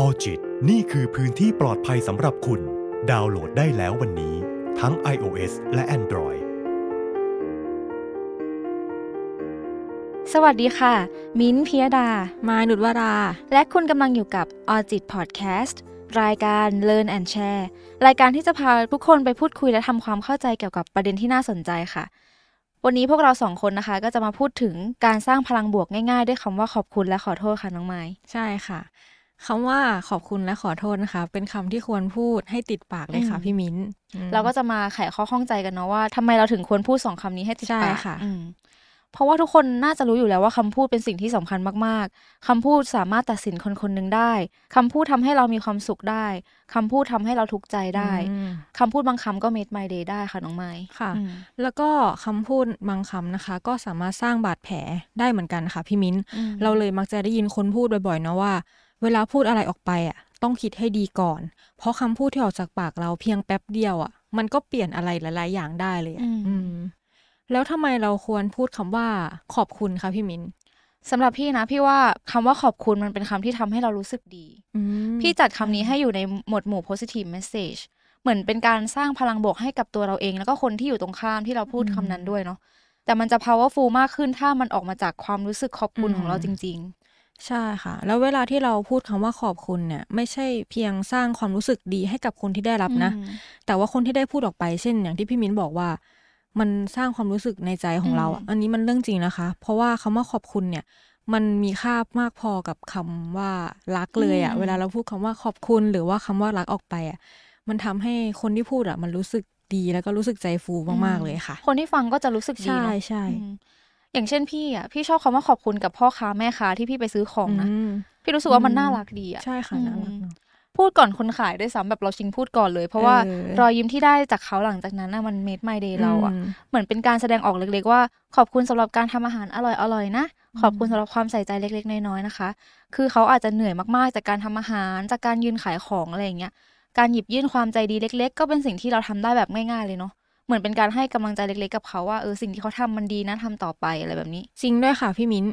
ออจิตนี่คือพื้นที่ปลอดภัยสำหรับคุณ ดาวน์โหลดได้แล้ววันนี้ ทั้ง iOS และ Android สวัสดีค่ะ มิ้นท์พิยดา มานุดวรา และคุณกำลังอยู่กับออจิตพอดแคสต์รายการ Learn and Share รายการที่จะพาทุกคนไปพูดคุยและทำความเข้าใจเกี่ยวกับประเด็นที่น่าสนใจค่ะ วันนี้พวกเราสองคนนะคะ ก็จะมาพูดถึงการสร้างพลังบวกง่ายๆ ด้วยคำว่าขอบคุณและขอโทษค่ะน้องไม้ใช่ค่ะ คำว่าขอบคุณและขอโทษนะคะ เป็นคำที่ควรพูดให้ติดปากเลยค่ะอืมพี่มิ้นอืมเราก็จะมาไขข้อข้องใจกันเนาะว่าทำไมเราถึงควรพูดสองคำนี้ให้ติดใช่ปากค่ะอืมเพราะว่าทุกคนน่าจะรู้อยู่แล้วว่าคำพูดเป็นสิ่งที่สำคัญมากๆคำพูดสามารถตัดสินคนคนหนึ่งได้คำพูดทำให้เรามีความสุขได้คำพูดทำให้เราทุกข์ใจได้อืมคำพูดบางคำก็ made my day ได้ค่ะน้องไม้ค่ะอืมแล้วก็คำพูดบางคำนะคะ ก็สามารถสร้างบาดแผลได้เหมือนกันค่ะพี่มิ้นอืมเราเลยมักจะได้ยินคนพูดบ่อยๆเนาะว่า เวลาพูดอะไรออกไปอะ ต้องคิดให้ดีก่อน เพราะคำพูดที่ออกจากปากเราเพียงแป๊บเดียวอะ มันก็เปลี่ยนอะไรหลาย ๆ อย่างได้เลยอะอืมอืมแล้วทำไมเราควรพูดคำว่าขอบคุณคะพี่มิ้นสำหรับพี่นะ พี่ว่าคำว่าขอบคุณมันเป็นคำที่ทำให้เรารู้สึกดีอืมพี่จัดคำนี้ให้อยู่ในหมวดหมู่ positive message เหมือนเป็นการสร้างพลังบวกให้กับตัวเราเอง แล้วก็คนที่อยู่ตรงข้ามที่เราพูดคำนั้นด้วยเนาะแต่มันจะ powerful มากขึ้นถ้ามันออกมาจากความรู้สึกขอบคุณของเราจริง ใช่ค่ะ แล้วเวลาที่เราพูดคำว่าขอบคุณเนี่ย ไม่ใช่เพียงสร้างความรู้สึกดีให้กับคนที่ได้รับนะอืมแต่ว่าคนที่ได้พูดออกไปเช่น อย่างที่พี่มิ้นบอกว่า มันสร้างความรู้สึกในใจของเราอะอืมอันนี้มันเรื่องจริงนะคะ เพราะว่าคำว่าขอบคุณเนี่ย มันมีค่ามากพอกับคำว่ารักเลยอะเวลาเราพูดคำว่าขอบคุณ หรือว่าคำว่ารักออกไปอะมันทำให้คนที่พูดอะมันรู้สึกดีแล้วก็รู้สึกใจฟูมากๆเลยค่ะ คนที่ฟังก็จะรู้สึกดีใช่เนาะใช่ อืมอย่างเช่นพี่อะพี่ชอบคำว่าขอบคุณกับพ่อค้าแม่ค้าที่พี่ไปซื้อของนะอืมพี่รู้สึกว่ามันอืมน่ารักดีอะใช่ค่ะอืมน่ารักเนอะพูดก่อนคนขายด้วยซ้ำแบบเราชิงพูดก่อนเลย เพราะว่าเออรอยยิ้มที่ได้จากเขาหลังจากนั้นน่ะมัน made my day เราอะมเหมือนเป็นการแสดงออกเล็ก ๆ ว่า ขอบคุณสำหรับการทำอาหารอร่อยๆนะขอบคุณสำหรับความใส่ใจเล็ก ๆ น้อยๆนะคะ คือเขาอาจจะเหนื่อยมากๆจากการทำอาหาร จากการยืนขายของอะไรอย่างเงี้ยการหยิบยื่นความใจดีเล็ก ๆ ก็เป็นสิ่งที่เราทำได้แบบง่ายๆเลยเนาะ เหมือนเป็นการให้กำลังใจเล็กๆกับเขาว่าเออสิ่งที่เขาทำมันดีนะทำต่อไปอะไรแบบนี้จริงด้วยค่ะพี่มิ้น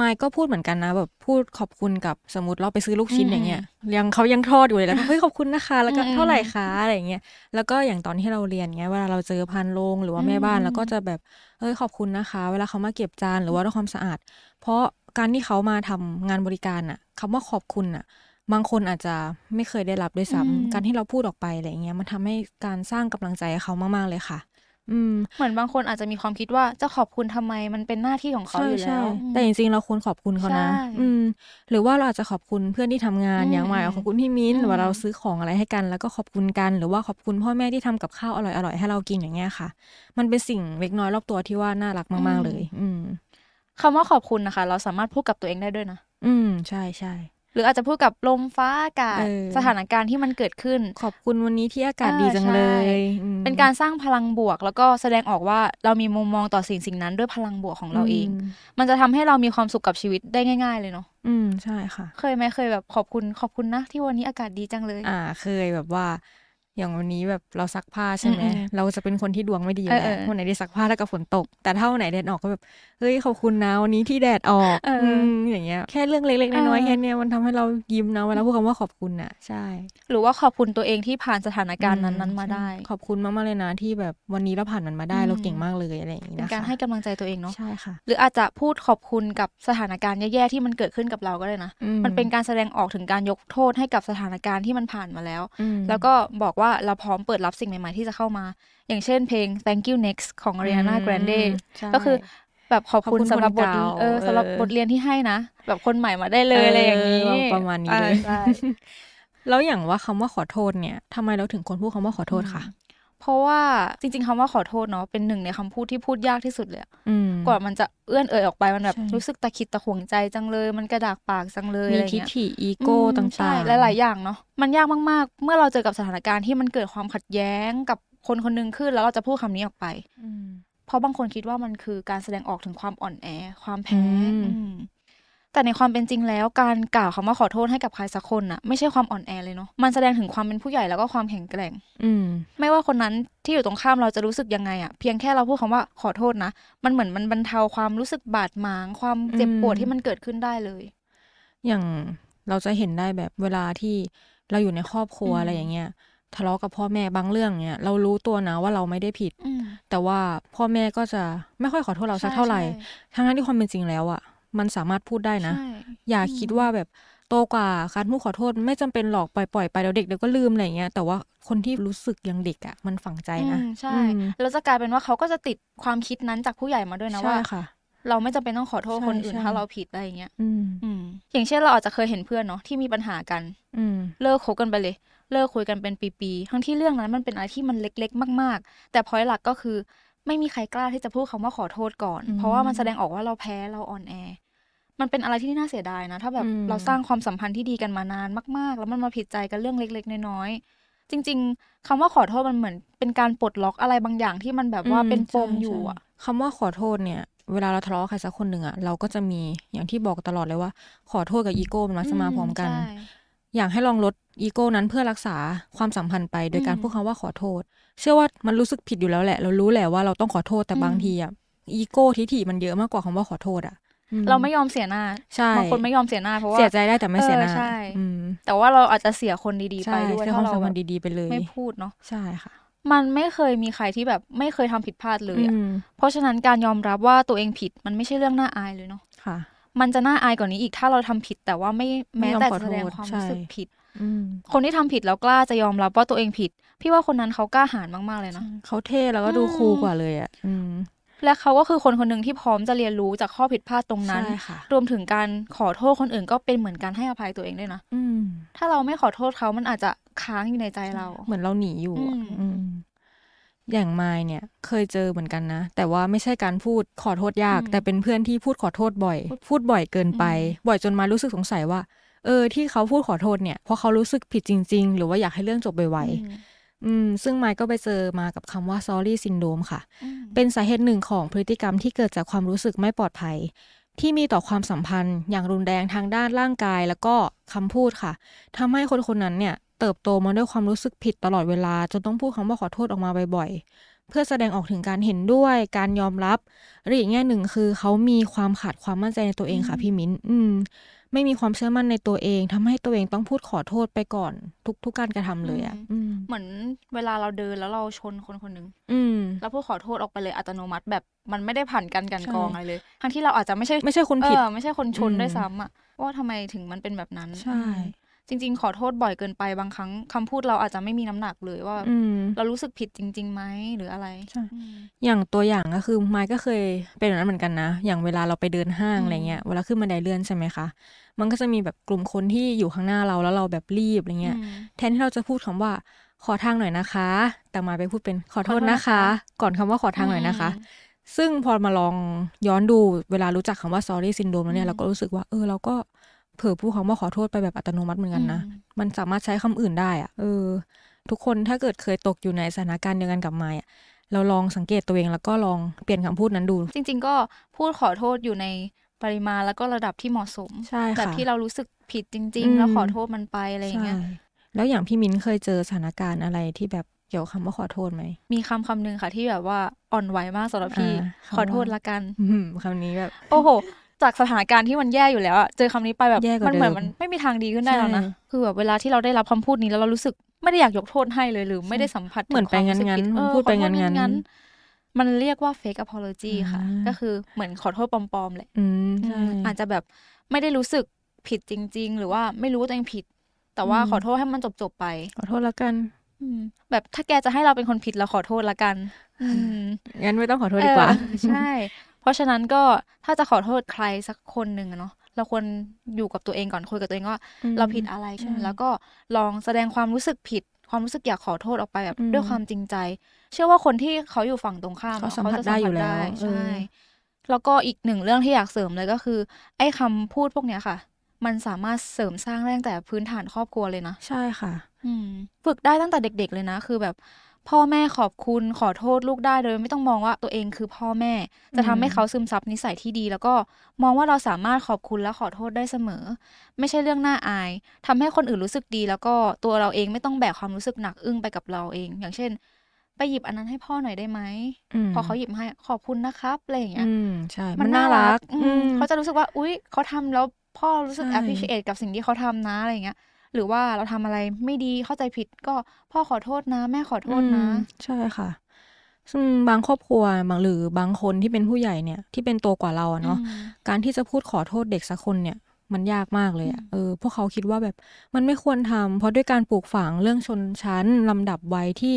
มายก็พูดเหมือนกันนะแบบพูดขอบคุณกับสมมติเราไปซื้อลูกชิ้นอืมอย่างเงี้ยยังเขายังทอดอยู่เลยแล้วก็เฮ้ยขอบคุณนะคะ แล้วก็อืมเท่าไหร่คะอะไรอย่างเงี้ยแล้วก็อย่างตอนที่เราเรียนเงี้ยเวลาเราเจอพันโรงหรือว่าแม่บ้านอืมแล้วก็จะแบบเฮ้ยขอบคุณนะคะ เวลาเขามาเก็บจานหรือว่าทำความสะอาด เพราะการที่เขามาทำงานบริการอะคำว่าขอบคุณอะ บางคนอาจจะไม่เคยได้รับด้วยซ้ำอืมการที่เราพูดออกไปอะไรอย่างเงี้ยมันทำให้การสร้างกำลังใจให้เขามากๆเลยค่ะ อืม เหมือนบางคนอาจจะมีความคิดว่าจะขอบคุณทำไมมันเป็นหน้าที่ของเขาอยู่แล้วแต่จริงๆเราควรขอบคุณเขานะใช่อืม หรือว่าเราอาจจะขอบคุณเพื่อนที่ทำงานอืมอย่างหมายขอบคุณพี่มิ้นอืมหรือว่าเราซื้อของอะไรให้กัน แล้วก็ขอบคุณกัน หรือว่าขอบคุณพ่อแม่ที่ทำกับข้าวอร่อยๆให้เรากินอย่างเงี้ยค่ะ มันเป็นสิ่งเล็กน้อยรอบตัวที่ว่าน่ารักมากๆเลย อืมคำว่าขอบคุณนะคะ เราสามารถพูดกับตัวเองได้ด้วยนะอืม ใช่ใช่ หรืออาจจะพูดกับลมฟ้าอากาศเออสถานการณ์ที่มันเกิดขึ้น ขอบคุณวันนี้ที่อากาศอ่าดีจังเลใช่ยอืมเป็นการสร้างพลังบวก แล้วก็แสดงออกว่าเรามีมุมมองต่อสิ่งสิ่งนั้นด้วยพลังบวกของเราเองมมันจะทำให้เรามีความสุขกับชีวิตได้ง่าย ๆ เลยเนาะอืมใช่ค่ะ เคยไหมเคยแบบขอบคุณขอบคุณนะที่วันนี้อากาศดีจังเลย อ่า เคยแบบว่า อย่างวันนี้แบบเราซักผ้าใช่ไหมอืมอืมเราจะเป็นคนที่ดวงไม่ดีอยู่เออแล้วเออวันไหนที่ซักผ้าแล้วก็ฝนตก แต่ถ้าวันไหนแดดออกก็แบบเฮ้ยขอบคุณนะวันนี้ที่แดดออกเอออืมอย่างเงี้ยแค่เรื่องเล็กๆน้อยๆเออแค่เนี้ยมันทำให้เรายิ้มนะเวลาพูดคำว่าขอบคุณอะใช่ หรือว่าขอบคุณตัวเองที่ผ่านสถานการณ์นั้นๆมาใช่ได้ ขอบคุณมากๆเลยนะที่แบบวันนี้เราผ่านมันมาได้อืมเราเก่งมากเลยอะไรอย่างงี้เป็นนะคะการให้กำลังใจตัวเองเนาะใช่ค่ะ หรืออาจจะพูดขอบคุณกับสถานการณ์แย่ๆที่มันเกิดขึ้นกับเราก็ได้นะอืมันเป็นการแสดงออกถึงการยกโทษให้กับสถานการณ์ที่มันผ่านมาแล้วอืมแล้วก็บอกว่าเราพร้อมเปิดรับสิ่งใหม่ๆที่จะเข้ามา อย่างเช่นเพลง Thank You Next ของ Ariana อืม Grande ใช่ก็คือแบบขอบคุณขอบคุณสำหรับบทคนเก่าเออสำหรับเออบทเรียนที่ให้นะ แบบคนใหม่มาได้เลยอะไรอย่างนี้เออประมาณนี้เลยอ่ใช่แล้วอย่างว่าคำว่าขอโทษเนี่ยทำไมเราถึงควรพูดคำว่าขอโทษค่ะ เพราะว่าจริง ๆคำว่าขอโทษเนาะเป็นหนึ่งในคำพูดที่พูดยากที่สุดเลยอะอืมกว่ามันจะเอื้อนเอ่ยออกไปมันแบบใช่รู้สึกตะขิดตะขวงใจจังเลย มันกระดากปากจังเลยมีอะไรทิเงี้ยฐิอีโก้อืมต่ใช่างๆหลายๆอย่างเนาะมันยากมากๆ เมื่อเราเจอกับสถานการณ์ที่มันเกิดความขัดแย้งกับคนคนหนึงขึ้นแล้วเราจะพูดคำนี้ออกไปอืมเพราะบางคนคิดว่ามันคือการแสดงออกถึงความอ่อนแอ ความแพ้อืมอืม แต่ในความเป็นจริงแล้ว การกล่าวคำว่าขอโทษให้กับใครสักคนน่ะไม่ใช่ความอ่อนแอเลยเนาะมันแสดงถึงความเป็นผู้ใหญ่แล้วก็ความแข็งแกร่ง อืมไม่ว่าคนนั้นที่อยู่ตรงข้ามเราจะรู้สึกยังไงอะเพียงแค่เราพูดคำว่าขอโทษนะ มันเหมือนมันบรรเทาความรู้สึกบาดหมาง ความเจ็บปวดอืมที่มันเกิดขึ้นได้เลย อย่างเราจะเห็นได้แบบเวลาที่เราอยู่ในครอบครัวอืมอะไรอย่างเงี้ยทะเลาะกับพ่อแม่บางเรื่องเนี้ยเรารู้ตัวนะว่าเราไม่ได้ผิดอืมแต่ว่าพ่อแม่ก็จะไม่ค่อยขอโทษเราสักเท่าไหร่ใช่ทั้งนั้นที่ความเป็นจริงแล้วอะ มันสามารถพูดได้นะใช่อย่าอืมคิดว่าแบบโตกว่าการพูดขอโทษไม่จำเป็นหรอกปล่อยปล่อยๆไปเดี๋ยวเด็กเดี๋ยวก็ลืมอะไรอย่างเงี้ยแต่ว่าคนที่รู้สึกยังเด็กอะมันฝังใจนะอืมใช่อืมแล้วจะกลายเป็นว่าเขาก็จะติดความคิดนั้นจากผู้ใหญ่มาด้วยนะใช่ว่าค่ะเราไม่จำเป็นต้องขอโทษใช่คนอื่นใช่ถ้าเราผิดอะไรอย่างเงี้ยอืมอืมอย่างเช่นเราอาจจะเคยเห็นเพื่อนเนาะที่มีปัญหากัน อืมเลิกคบกันไปเลย เลิกคุยกันเป็นปีๆทั้งที่เรื่องนั้นมันเป็นอะไรที่มันเล็กๆ มาก ๆ แต่พอยหลักก็คือ ไม่มีใครกล้าที่จะพูดคำว่าขอโทษก่อนอืมเพราะว่ามันแสดงออกว่าเราแพ้เราอ่อนแอ มันเป็นอะไรที่น่าเสียดายนะ ถ้าแบบอืมเราสร้างความสัมพันธ์ที่ดีกันมานานมาก ๆ แล้วมันมาผิดใจกันเรื่องเล็ก ๆ น้อยๆจริง ๆคำว่าขอโทษมันเหมือน เป็นการปลดล็อกอะไรบางอย่างที่มันแบบว่าเป็นปมใช่อยู่ใช่อะคำว่าขอโทษเนี่ย เวลาเราทะเลาะกับใครสักคนหนึ่งอะเราก็จะมีอย่างที่บอกตลอดเลยว่า ขอโทษกับอีโก้มันมักจะมาพร้อมกันใช่อยากให้ลองลดอีโก้นั้นเพื่อรักษาความสัมพันธ์ไปโดยการอืมพูดคำว่าขอโทษ เชื่อว่ามันรู้สึกผิดอยู่แล้วแหละ เรารู้แหละว่าเราต้องขอโทษแต่อืมบางทีอะอีโก้ทิฐิมันเยอะมากกว่าคำว่าขอโทษอะอื เราไม่ยอมเสียหน้าใช่บางคนไม่ยอมเสียหน้าเพราะว่าเสียใจได้แต่ไม่เสียหน้าเออใช่อืมแต่ว่าเราอาจจะเสียคนดีๆใช่ไปด้วยเสียคามถ้าวเราสัมแบพันบธ์ดีๆไปเลยไม่พูดเนาะใช่ค่ะ มันไม่เคยมีใครที่แบบไม่เคยทำผิดพลาดเลยอะอืมเพราะฉะนั้นการยอมรับว่าตัวเองผิดมันไม่ใช่เรื่องน่าอายเลยเนาะค่ะ มันจะน่าอายกว่านี้อีกถ้าเราทำผิดแต่ว่าไม่ไม่แม้ยอมแต่ขอโทษแสดงความใช่รู้สึกผิดอืมคนที่ทำผิดแล้วกล้าจะยอมรับว่าตัวเองผิด พี่ว่าคนนั้นเขากล้าหาญมากๆเลยนะเขาเท่แล้วก็ดูอืมคูลกว่าเลยอะอืม และเขาก็คือคนคนหนึ่งที่พร้อมจะเรียนรู้จากข้อผิดพลาดตรงนั้นใช่ค่ะรวมถึงการขอโทษคนอื่นก็เป็นเหมือนการให้อภัยตัวเองด้วยนะอืมถ้าเราไม่ขอโทษเขามันอาจจะค้างอยู่ในใจเรา เหมือนเราหนีอยู่อะอืมอืมอย่างมายเนี่ย เคยเจอเหมือนกันนะ แต่ว่าไม่ใช่การพูดขอโทษยาก แต่เป็นเพื่อนที่พูดขอโทษบ่อย พูดบ่อยเกินไป บ่อยจนมารู้สึกสงสัยว่า เออ ที่เขาพูดขอโทษเนี่ยเพราะเขารู้สึกผิดจริง ๆ หรือว่าอยากให้เรื่องจบไวอืมๆ อืมซึ่งมายก็ไปเจอมากับคำว่า sorry syndrome ค่ะอืมเป็นสาเหตุหนึ่งของพฤติกรรมที่เกิดจากความรู้สึกไม่ปลอดภัย ที่มีต่อความสัมพันธ์ อย่างรุนแรงทางด้านร่างกายแล้วก็คำพูดค่ะทำให้คนคนนั้นเนี่ยเติบโตมาด้วยความรู้สึกผิดตลอดเวลาจนต้องพูดคำว่าขอโทษออกมาบ่อยๆ เพื่อแสดงออกถึงการเห็นด้วยการยอมรับหรืออีกแง่หนึ่งคือเขามีความขาดความมั่นใจในตัวเองค่ะอืมพี่มิ้นอืม ไม่มีความเชื่อมั่นในตัวเองทำให้ตัวเองต้องพูดขอโทษไปก่อน ทุกทุกการกระทำเลยอะอืมเหมือนเวลาเราเดินแล้วเราชนคนคนหนึ่งอืมเราพูดขอโทษออกไปเลยอัตโนมัติแบบมันไม่ได้ผ่านการกลันใช่กรองอะไรเลย ทั้งที่เราอาจจะไม่ใช่ไม่ใช่คนผิดเออไม่ใช่คนชนอืมด้วยซ้ำอะว่าทำไมถึงมันเป็นแบบนั้นใช่อืม จริง ๆ ขอโทษบ่อยเกินไปบางครั้งคำพูดเราอาจจะไม่มีน้ำหนักเลยว่าอืมเรารู้สึกผิดจริงๆไหมหรืออะไรใช่อืมอย่างตัวอย่างก็คือไมค์ก็เคยเป็นแบบนั้นเหมือนกันนะ อย่างเวลาเราไปเดินห้างอืมอะไรเงี้ยเวลาขึ้นบันไดเลื่อนใช่ไหมคะมันก็จะมีแบบกลุ่มคนที่อยู่ข้างหน้าเราแล้วเราแบบรีบอะไรเงี้ยอืมแทนที่เราจะพูดคำว่าขอทางหน่อยนะคะ แต่มายไปพูดเป็นขอโทษขอโทษนะนะคะคะ ก่อนคำว่าขอทางหน่อยนะคะอืมซึ่งพอมาลองย้อนดูเวลารู้จักคำว่า sorry syndrome แล้วเนี่อืยมเราก็รู้สึกว่าเออเราก็ เผลอพูดคำว่าขอโทษไปแบบอัตโนมัติเหมือนกันนะอืมมันสามารถใช้คำอื่นได้อะเออ ทุกคนถ้าเกิดเคยตกอยู่ในสถานการณ์เดียวกันกับมายอะเราลองสังเกตตัวเองแล้วก็ลองเปลี่ยนคำพูดนั้นดู จริง ๆ ก็พูดขอโทษอยู่ในปริมาณแล้วก็ระดับที่เหมาะสมใช่ค่ะแบบที่เรารู้สึกผิดจริงอืๆมแล้วขอโทษมันไปอะไรอย่างเงี้ยใช่แล้วอย่างพี่มิ้นเคยเจอสถานการณ์อะไรที่แบบเกี่ยวกับคำว่าขอโทษไหม มีคำคำหนึ่งค่ะที่แบบว่าอ่อนไหวมากสำหรับพี่อ่าคำว่าขอโทษละกันอืมคำนี้แบบ โอ้โห จากสถานการณ์ที่มันแย่อยู่แล้วอะเจอคำนี้ไปแบบแย่กว่ามันเหมือนเดิมมันไม่มีทางดีขึ้นได้แล้วนะใช่คือแบบเวลาที่เราได้รับคำพูดนี้แล้วเรารู้สึกไม่ได้อยากยกโทษให้เลยหรือไม่ได้สัมผัสถึเหมือนไปควารู้สึกงั้นๆผิเออพูดไปขอโทษงั้นๆๆมันเรียกว่า fake apology ค่ะอ่าก็คือเหมือนขอโทษปลอมๆแหละอืมใช่อาจจะแบบไม่ได้รู้สึกผิดจริง ๆ หรือว่าไม่รู้ว่าตัวเองผิด แต่ว่าอืมขอโทษให้มันจบๆไป ขอโทษแล้วกันอืมแบบถ้าแกจะให้เราเป็นคนผิดเราขอโทษละกันอืมงั้นไม่ต้องขอโทษดีกว่าเออใช่เพ ราะฉะนั้นก็ถ้าจะขอโทษใครสักคนหนึ่งอะเนาะเราควรอยู่กับตัวเองก่อนคุยกับตัวเองว่าอืมเราผิดอะไรใช่ไหมใช่แล้วก็ลองแสดงความรู้สึกผิด ความรู้สึกอยากขอโทษออกไปแบบอืมด้วยความจริงใจ เชื่อว่าคนที่เขาอยู่ฝั่งตรงข้ามอะเขาสัมผัสได้อยู่แล้วใช่เออแล้วก็อีกหนึ่งเรื่องที่อยากเสริมเลยก็คือ ไอ้คำพูดพวกเนี้ยค่ะ มันสามารถเสริมสร้างได้ตั้งแต่พื้นฐานครอบครัวเลยนะ ใช่ค่ะ อืม ฝึกได้ตั้งแต่เด็ก ๆ เลยนะ คือแบบ พ่อแม่ขอบคุณขอโทษลูกได้โดยไม่ต้องมองว่าตัวเองคือพ่อแม่ จะทำให้อืมเขาซึมซับนิสัยที่ดี แล้วก็มองว่าเราสามารถขอบคุณและขอโทษได้เสมอ ไม่ใช่เรื่องน่าอายทำให้คนอื่นรู้สึกดี แล้วก็ตัวเราเองไม่ต้องแบกความรู้สึกหนักอึ้งไปกับเราเอง อย่างเช่น ไปหยิบอันนั้นให้พ่อหน่อยได้ไหมมพอเขาหยิบให้ขอบคุณนะครับอะไรอย่างเงี้ยอืมใช่มัมันนน่ารักอือืมมเขาจะรู้สึกว่า อุ๊ยเขาทำแล้วพ่อรู้สึกใช่ appreciate กับสิ่งที่เขาทำนะอะไรเงี้ย หรือว่าเราทำอะไรไม่ดีเข้าใจผิดก็พ่อขอโทษนะ แม่ขอโทษนะอืมใช่ค่ะ ซึ่งบางครอบครัวบางหรือบางคนที่เป็นผู้ใหญ่เนี่ย ที่เป็นโตกว่าเราอะเนาะอืมการที่จะพูดขอโทษเด็กสักคนเนี่ย มันยากมากเลยอะอืมเออพวกเขาคิดว่าแบบมันไม่ควรทำเพราะด้วยการปลูกฝังเรื่องชนชั้นลำดับวัยที่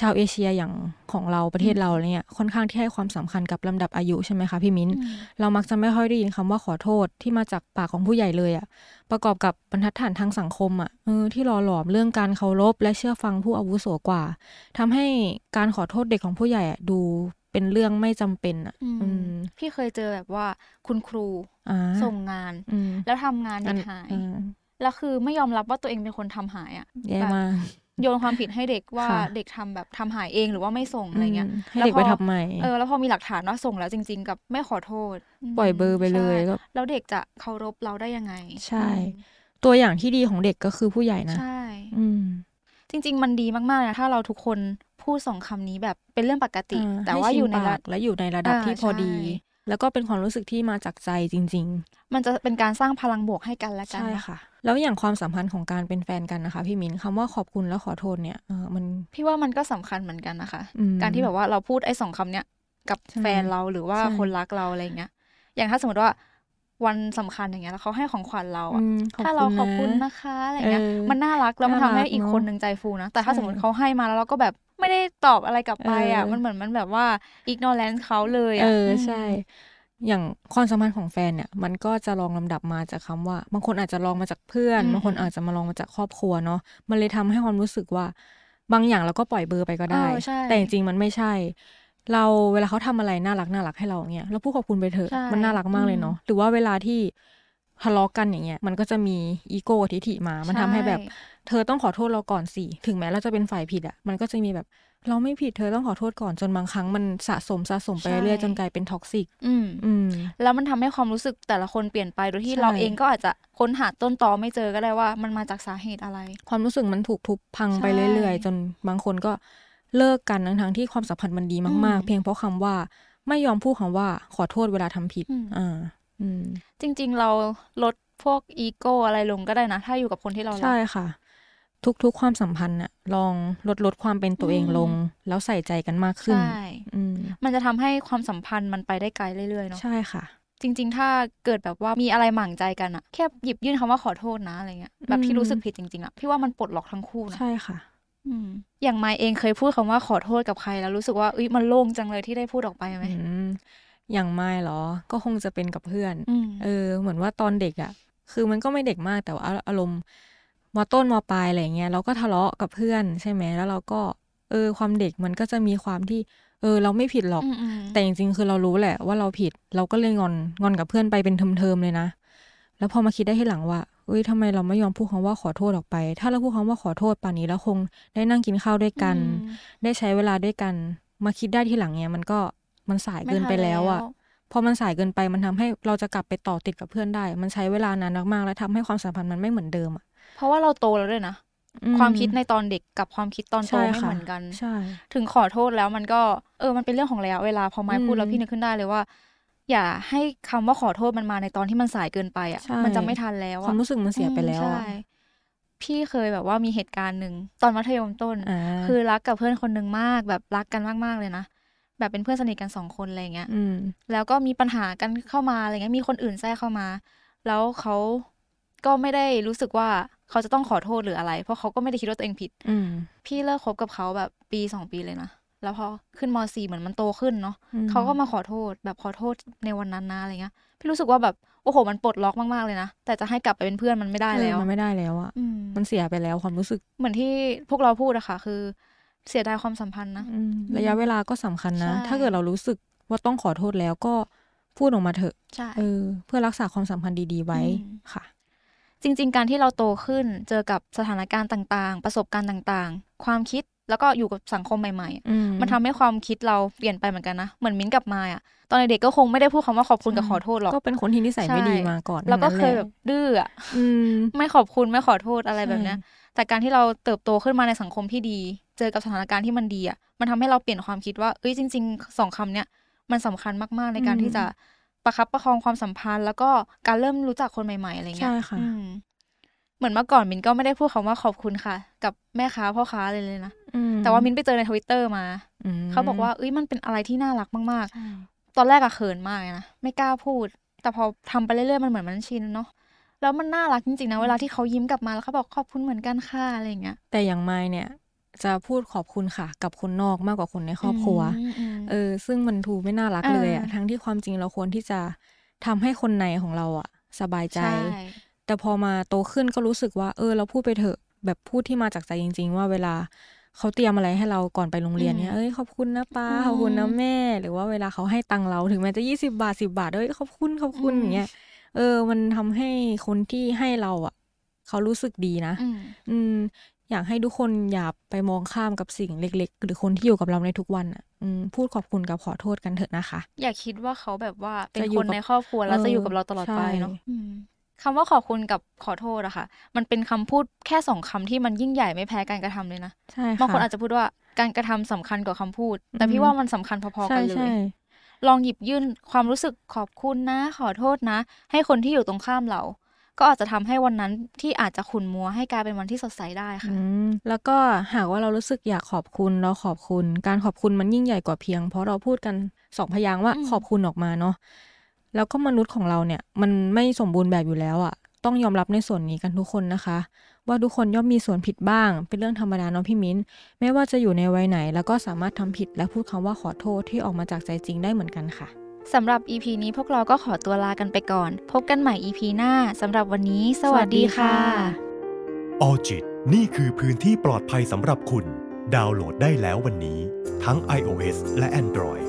ชาวเอเชียอย่างของเราประเทศเราเนี่ยค่อนข้างที่ให้ความสำคัญกับลำดับอายุใช่ไหมคะพี่มิ้นอืมเรามักจะไม่ค่อยได้ยินคำว่าขอโทษที่มาจากปากของผู้ใหญ่เลยอะประกอบกับบรรทัดฐานทางสังคมอะเออที่หล่อหลอมเรื่องการเคารพและเชื่อฟังผู้อาวุโสกว่าทำให้การขอโทษเด็กของผู้ใหญ่อะดู เป็นเรื่องไม่จำเป็นอะอืมอืมพี่เคยเจอแบบว่าคุณครูอ่าส่งงานอืมแล้วทำงานเด็กหายอืมแล้วคือไม่ยอมรับว่าตัวเองเป็นคนทำหายอะแย่แบบมากโยนความผิดให้เด็กว่าค่ะเด็กทำแบบทำหายเองหรือว่าไม่ส่งอะไรเงี้ยมให้เด็กไปทำใหม่เออแล้วพอมีหลักฐานว่าส่งแล้วจริง ๆ กับไม่ขอโทษมปล่อยเบอร์ไปเลยใช่ก็แล้วเด็กจะเคารพเราได้ยังไง ใช่อืมตัวอย่างที่ดีของเด็กก็คือผู้ใหญ่นะใช่ อืมจริง ๆ มันดีมากๆนะถ้าเราทุกคน พูดสองคำนี้แบบเป็นเรื่องปกติอ่าแต่ให้ว่าชิอยู่ในปาระกและอยู่ในระดับอ่าที่พอดีใช่แล้วก็เป็นความรู้สึกที่มาจากใจจริง ๆ มันจะเป็นการสร้างพลังบวกให้กันและกันใช่เนอะค่ะ แล้วอย่างความสัมพันธ์ของการเป็นแฟนกันนะคะ พี่มิ้นคำว่าขอบคุณและขอโทษเนี่ยเออมันพี่ว่ามันก็สำคัญเหมือนกันนะคะอืมการที่แบบว่าเราพูดไอ้สองคำเนี้ยกับใช่แฟนเราหรือว่าใช่คนรักเราอะไรเงี้ย อย่างถ้าสมมติว่าวันสำคัญอย่างเงี้ยแล้วเขาให้ของขวัญเราอะอืมถ้าเราขอบคุณนะนะคะอะไรเงี้ยเออมันน่ารักแล้วมันน่าทำรักให้อีกเนอะคนหนึ่งใจฟูนะแต่ถ้าใช่สมมติเขาให้มาแล้วเราก็แบบ ไม่ได้ตอบอะไรกลับไปอะเออมันเหมือนมันแบบว่า ignorance เขาเลยเออะอมใช่ อย่างความสัมพันธ์ของแฟนเนี่ย มันก็จะลองลำดับมาจากคำว่า บางคนอาจจะลองมาจากเพื่อนอืมบางคนอาจจะมาลองมาจากครอบครัวเนาะมันเลยทำให้ความรู้สึกว่า บางอย่างเราก็ปล่อยเบอร์ไปก็ได้เออใช่แต่จริงๆมันไม่ใช่เราเวลาเขาทำอะไรน่ารักน่ารักให้เราเนี่ยเราพูดขอบคุณไปเถอะใช่มันน่ารักมากเลยเนาะหรือว่าเวลาที่ทะเลาะกันอย่างเงี้ยมันก็จะมีอีโก้ทิฐิมา มันทำให้แบบช่ เธอต้องขอโทษเราก่อนสิถึงแม้เราจะเป็นฝ่ายผิดอะ มันก็จะมีแบบ เราไม่ผิดเธอต้องขอโทษก่อนจนบางครั้งมันสะสมสะสมไปใช่เรื่อยๆจนกลายเป็น toxic อืมอืมแล้วมันทำให้ความรู้สึกแต่ละคนเปลี่ยนไปโดยที่ใช่เราเองก็อาจจะค้นหาต้นตอไม่เจอก็ได้ว่า มันมาจากสาเหตุอะไร ความรู้สึกมันถูกทุบพังไปใช่เรื่อยๆ จนบางคนก็เลิกกันทั้งๆที่ความสัมพันธ์มันดีมากอืมๆเพียงเพราะคำว่าไม่ยอมพูดคำว่าขอโทษเวลาทำผิดอืมอ่าอืมจริง ๆ เราลดพวกอีโก้อะไรลงก็ได้นะ ถ้าอยู่กับคนที่เรารัก ใช่ค่ะ ทุกๆความสัมพันธ์น่ะลองลดลดความเป็นตัวเองอืมลง แล้วใส่ใจกันมากขึ้นใช่อืมมันจะทำให้ความสัมพันธ์มันไปได้ไกลเรื่อยๆเนาะใช่ค่ะ จริง ๆ ถ้าเกิดแบบว่ามีอะไรหมั่งใจกันอะแค่หยิบยื่นคำว่าขอโทษนะอะไรเงี้ยแบบอืที่มรู้สึกผิดจริงๆอะพี่ว่ามันปลดล็อกทั้งคู่นะใช่ค่ะอืมอย่างไมค์เองเคยพูดคำว่าขอโทษกับใครแล้วรู้สึกว่าเอ้ยมันโล่งจังเลยที่ได้พูดออกไปไหมอืมอย่างไม่เหรอ ก็คงจะเป็นกับเพื่อนอืมเออ เหมือนว่าตอนเด็กอะ่ะคือมันก็ไม่เด็กมากแต่ว่าอารมณ์ มต้นมปลายอะไรเงี้ยเราก็ทะเลาะกับเพื่อนใช่ไหมแล้วเราก็เออความเด็กมันก็จะมีความที่ เออ เราไม่ผิดหรอกอืมอืมแต่จริงๆคือเรารู้แหละว่าเราผิด เราก็เลยงอนงอนกับเพื่อนไปเป็นเทอมๆเลยนะ แล้วพอมาคิดได้ที่หลังว่าเอ้ยทำไมเราไม่ยอมพูดคำว่าขอโทษออกไป ถ้าเราพูดคำว่าขอโทษป่านนี้แล้วคงได้นั่งกินข้าวด้วยกันอืมได้ใช้เวลาด้วยกัน มาคิดได้ที่หลังเนี่ยมันก็มันสายเกินไปแล้วอะม่ทันพอมันสายเกินไปมันทำให้เราจะกลับไปต่อติดกับเพื่อนได้ มันใช้เวลานานมากๆ แล้วทำให้ความสัมพันธ์มันไม่เหมือนเดิมอะ เพราะว่าเราโตแล้วด้วยนะอืความคิดในตอนเด็กกับความคิดตอนโตใช่ไม่ค่ะเหมือนกันใช่ถึงขอโทษแล้วมันก็เออมันเป็นเรื่องของระยะเวลาพอไม้พูดอืมแล้วพี่นึกขึ้นได้เลยว่า อย่าให้คำว่าขอโทษมันมาในตอนที่มันสายเกินไปอะใช่มันจะไม่ทันแล้วความอะรู้สึกมันเสียไปแล้วอืมอะใช่พี่เคยแบบว่ามีเหตุการณ์หนึ่งตอนมัธยมต้นอ่าคือรักกับเพื่อนคนหนึ่งมากแบบรักกันมากๆเลยนะแบบเป็นเพื่อนสนิทกันสองคนอะไรเงี้ยอืมแล้วก็มีปัญหากันเข้ามาอะไรเงี้ย มีคนอื่นแทรกเข้ามา แล้วเขาก็ไม่ได้รู้สึกว่า เขาจะต้องขอโทษหรืออะไร เพราะเขาก็ไม่ได้คิดว่าตัวเองผิด อืมพี่เลิกคบกับเขาแบบปีสองปีเลยนะแล้วพอขึ้นมสี่เหมือนมันโตขึ้นเนาะอืมเขาก็มาขอโทษแบบขอโทษในวันนั้นนะอะไรเงี้ยพี่รู้สึกว่าแบบโอ้โหมันปลดล็อกมากๆเลยนะแต่จะให้กลับไปเป็นเพื่อนมันไม่ได้แล้วเออมันไม่ได้แล้วอะอืมมันเสียไปแล้วความรู้สึกเหมือนที่พวกเราพูดอะค่ะ คือ เสียดายความสัมพันธ์นะอืมระยะเวลาก็สำคัญนะใช่ถ้าเกิดเรารู้สึกว่าต้องขอโทษแล้วก็พูดออกมาเถอะใช่เออ เพื่อรักษาความสัมพันธ์ดีๆไว้อืมค่ะ จริง ๆ การที่เราโตขึ้นเจอกับสถานการณ์ต่างๆ ประสบการณ์ต่างๆ ความคิดแล้วก็อยู่กับสังคมใหม่ๆอะอืมันทำให้ความคิดเราเปลี่ยนไปเหมือนกันนะ เหมือนมิ้นท์กับมายอะตอนเด็กๆก็คงไม่ได้พูดคำว่าขอบคุณกับขอโทษหรอก ก็เป็นคนที่นิสัยไม่ดีมาก่อน แล้วก็ทั้งเคนั้นยแหแบละบดื้ออะอืมไม่ขอบคุณไม่ขอโทษอะไรแบบเนี้ยแต่การที่เราเติบโตขึ้นมาในสังคมที่ดี เจอกับสถานการณ์ที่มันดีอะมันทำให้เราเปลี่ยนความคิดว่า เอ้ยจริงๆสองคำเนี้ยมันสำคัญมากๆในการอืมที่จะ ประคับประคองความสัมพันธ์ แล้วก็การเริ่มรู้จักคนใหม่ๆอะไรเงี้ยใช่ค่ะอืมเหมือนเมื่อก่อนมินก็ไม่ได้พูดคำว่าขอบคุณค่ะ กับแม่ค้าพ่อค้าเลยเลยนะอืมแต่ว่ามินไปเจอในทวิตเตอร์มามเขาบอกว่าเอ้ยมันเป็นอะไรที่น่ารักมากใช่ๆตอนแรกอะเขินมากเลยนะไม่กล้าพูด แต่พอทำไปเรื่อยๆมันเหมือนมันชินเนาะแล้วมันน่ารักจริงๆนะเวลาที่เขายิ้มกลับมาแล้วเขาบอกขอบคุณเหมือนกันค่ะอะไรอย่างเงี้ยแต่อย่างไมเนี่ยจะพูดขอบคุณค่ะ กับคนนอกมากกว่าคนในครอบครัวอืมอืม เออ ซึ่งมันทูไม่น่ารักเลยอะอ่าทั้งที่ความจริงเราควรที่จะทำให้คนในของเราอะสบายใจใช่แต่พอมาโตขึ้นก็รู้สึกว่า เออ เราพูดไปเถอะแบบพูดที่มาจากใจจริง ๆ ว่าเวลาเขาเตรียมอะไรให้เราก่อนไปโรงเรียนเนี่ยอืมเอ้ยขอบคุณนะป้าอืมขอบคุณนะแม่ หรือว่าเวลาเขาให้ตังค์เราถึงแม้จะยี่สิบาทสิบาทเอ้ยขอบคุณขอบคุณอืมอย่างเงี้ยเออ มันทำให้คนที่ให้เราอะ เขารู้สึกดีนะ อืม อืมอยากให้ทุกคนอย่าไปมองข้ามกับสิ่งเล็ก ๆ หรือคนที่อยู่กับเราในทุกวันอะอืมพูดขอบคุณกับขอโทษกันเถอะนะคะ อย่าคิดว่าเขาแบบว่าเป็นจะอยู่คนกับในครอบครัวแล้วเออจะอยู่กับเราตลอดไปเนาะใช่อืมคำว่าขอบคุณกับขอโทษอะค่ะ มันเป็นคำพูดแค่สองคำที่มันยิ่งใหญ่ไม่แพ้การกระทำเลยนะใช่ค่ะบางคนอาจจะพูดว่าการกระทำสำคัญกว่าคำพูด แต่อืพี่มว่ามันสำคัญพอๆใช่กันเลยใช่ลองหยิบยื่นความรู้สึกขอบคุณนะ ขอโทษนะ ให้คนที่อยู่ตรงข้ามเรา ก็อาจจะทำให้วันนั้นที่อาจจะขุ่นมัวให้กลายเป็นวันที่สดใสได้ค่ะอืมแล้วก็หากว่าเรารู้สึกอยากขอบคุณเราขอบคุณ การขอบคุณมันยิ่งใหญ่กว่าเพียง เพราะเราพูดกันสองพยางค์ว่าอืมขอบคุณออกมาเนาะแล้วก็มนุษย์ของเราเนี่ย มันไม่สมบูรณ์แบบอยู่แล้วอะ่ะ ต้องยอมรับในส่วนนี้กันทุกคนนะคะ ว่าทุกคนย่อมมีส่วนผิดบ้าง เป็นเรื่องธรรมดาเนาะพี่มิ้น ไม่ว่าจะอยู่ในวัยไหน แล้วก็สามารถทำผิดและพูดคำว่าขอโทษที่ออกมาจากใจจริงได้เหมือนกันค่ะ สำหรับ EP นี้พวกเราก็ขอตัวลากันไปก่อน พบกันใหม่ EP หน้าสำหรับวันนี้ สวัสดีค่ะออจิตนี่คือพื้นที่ปลอดภัยสำหรับคุณ ดาวน์โหลดได้แล้ววันนี้ ทั้ง iOS และ Android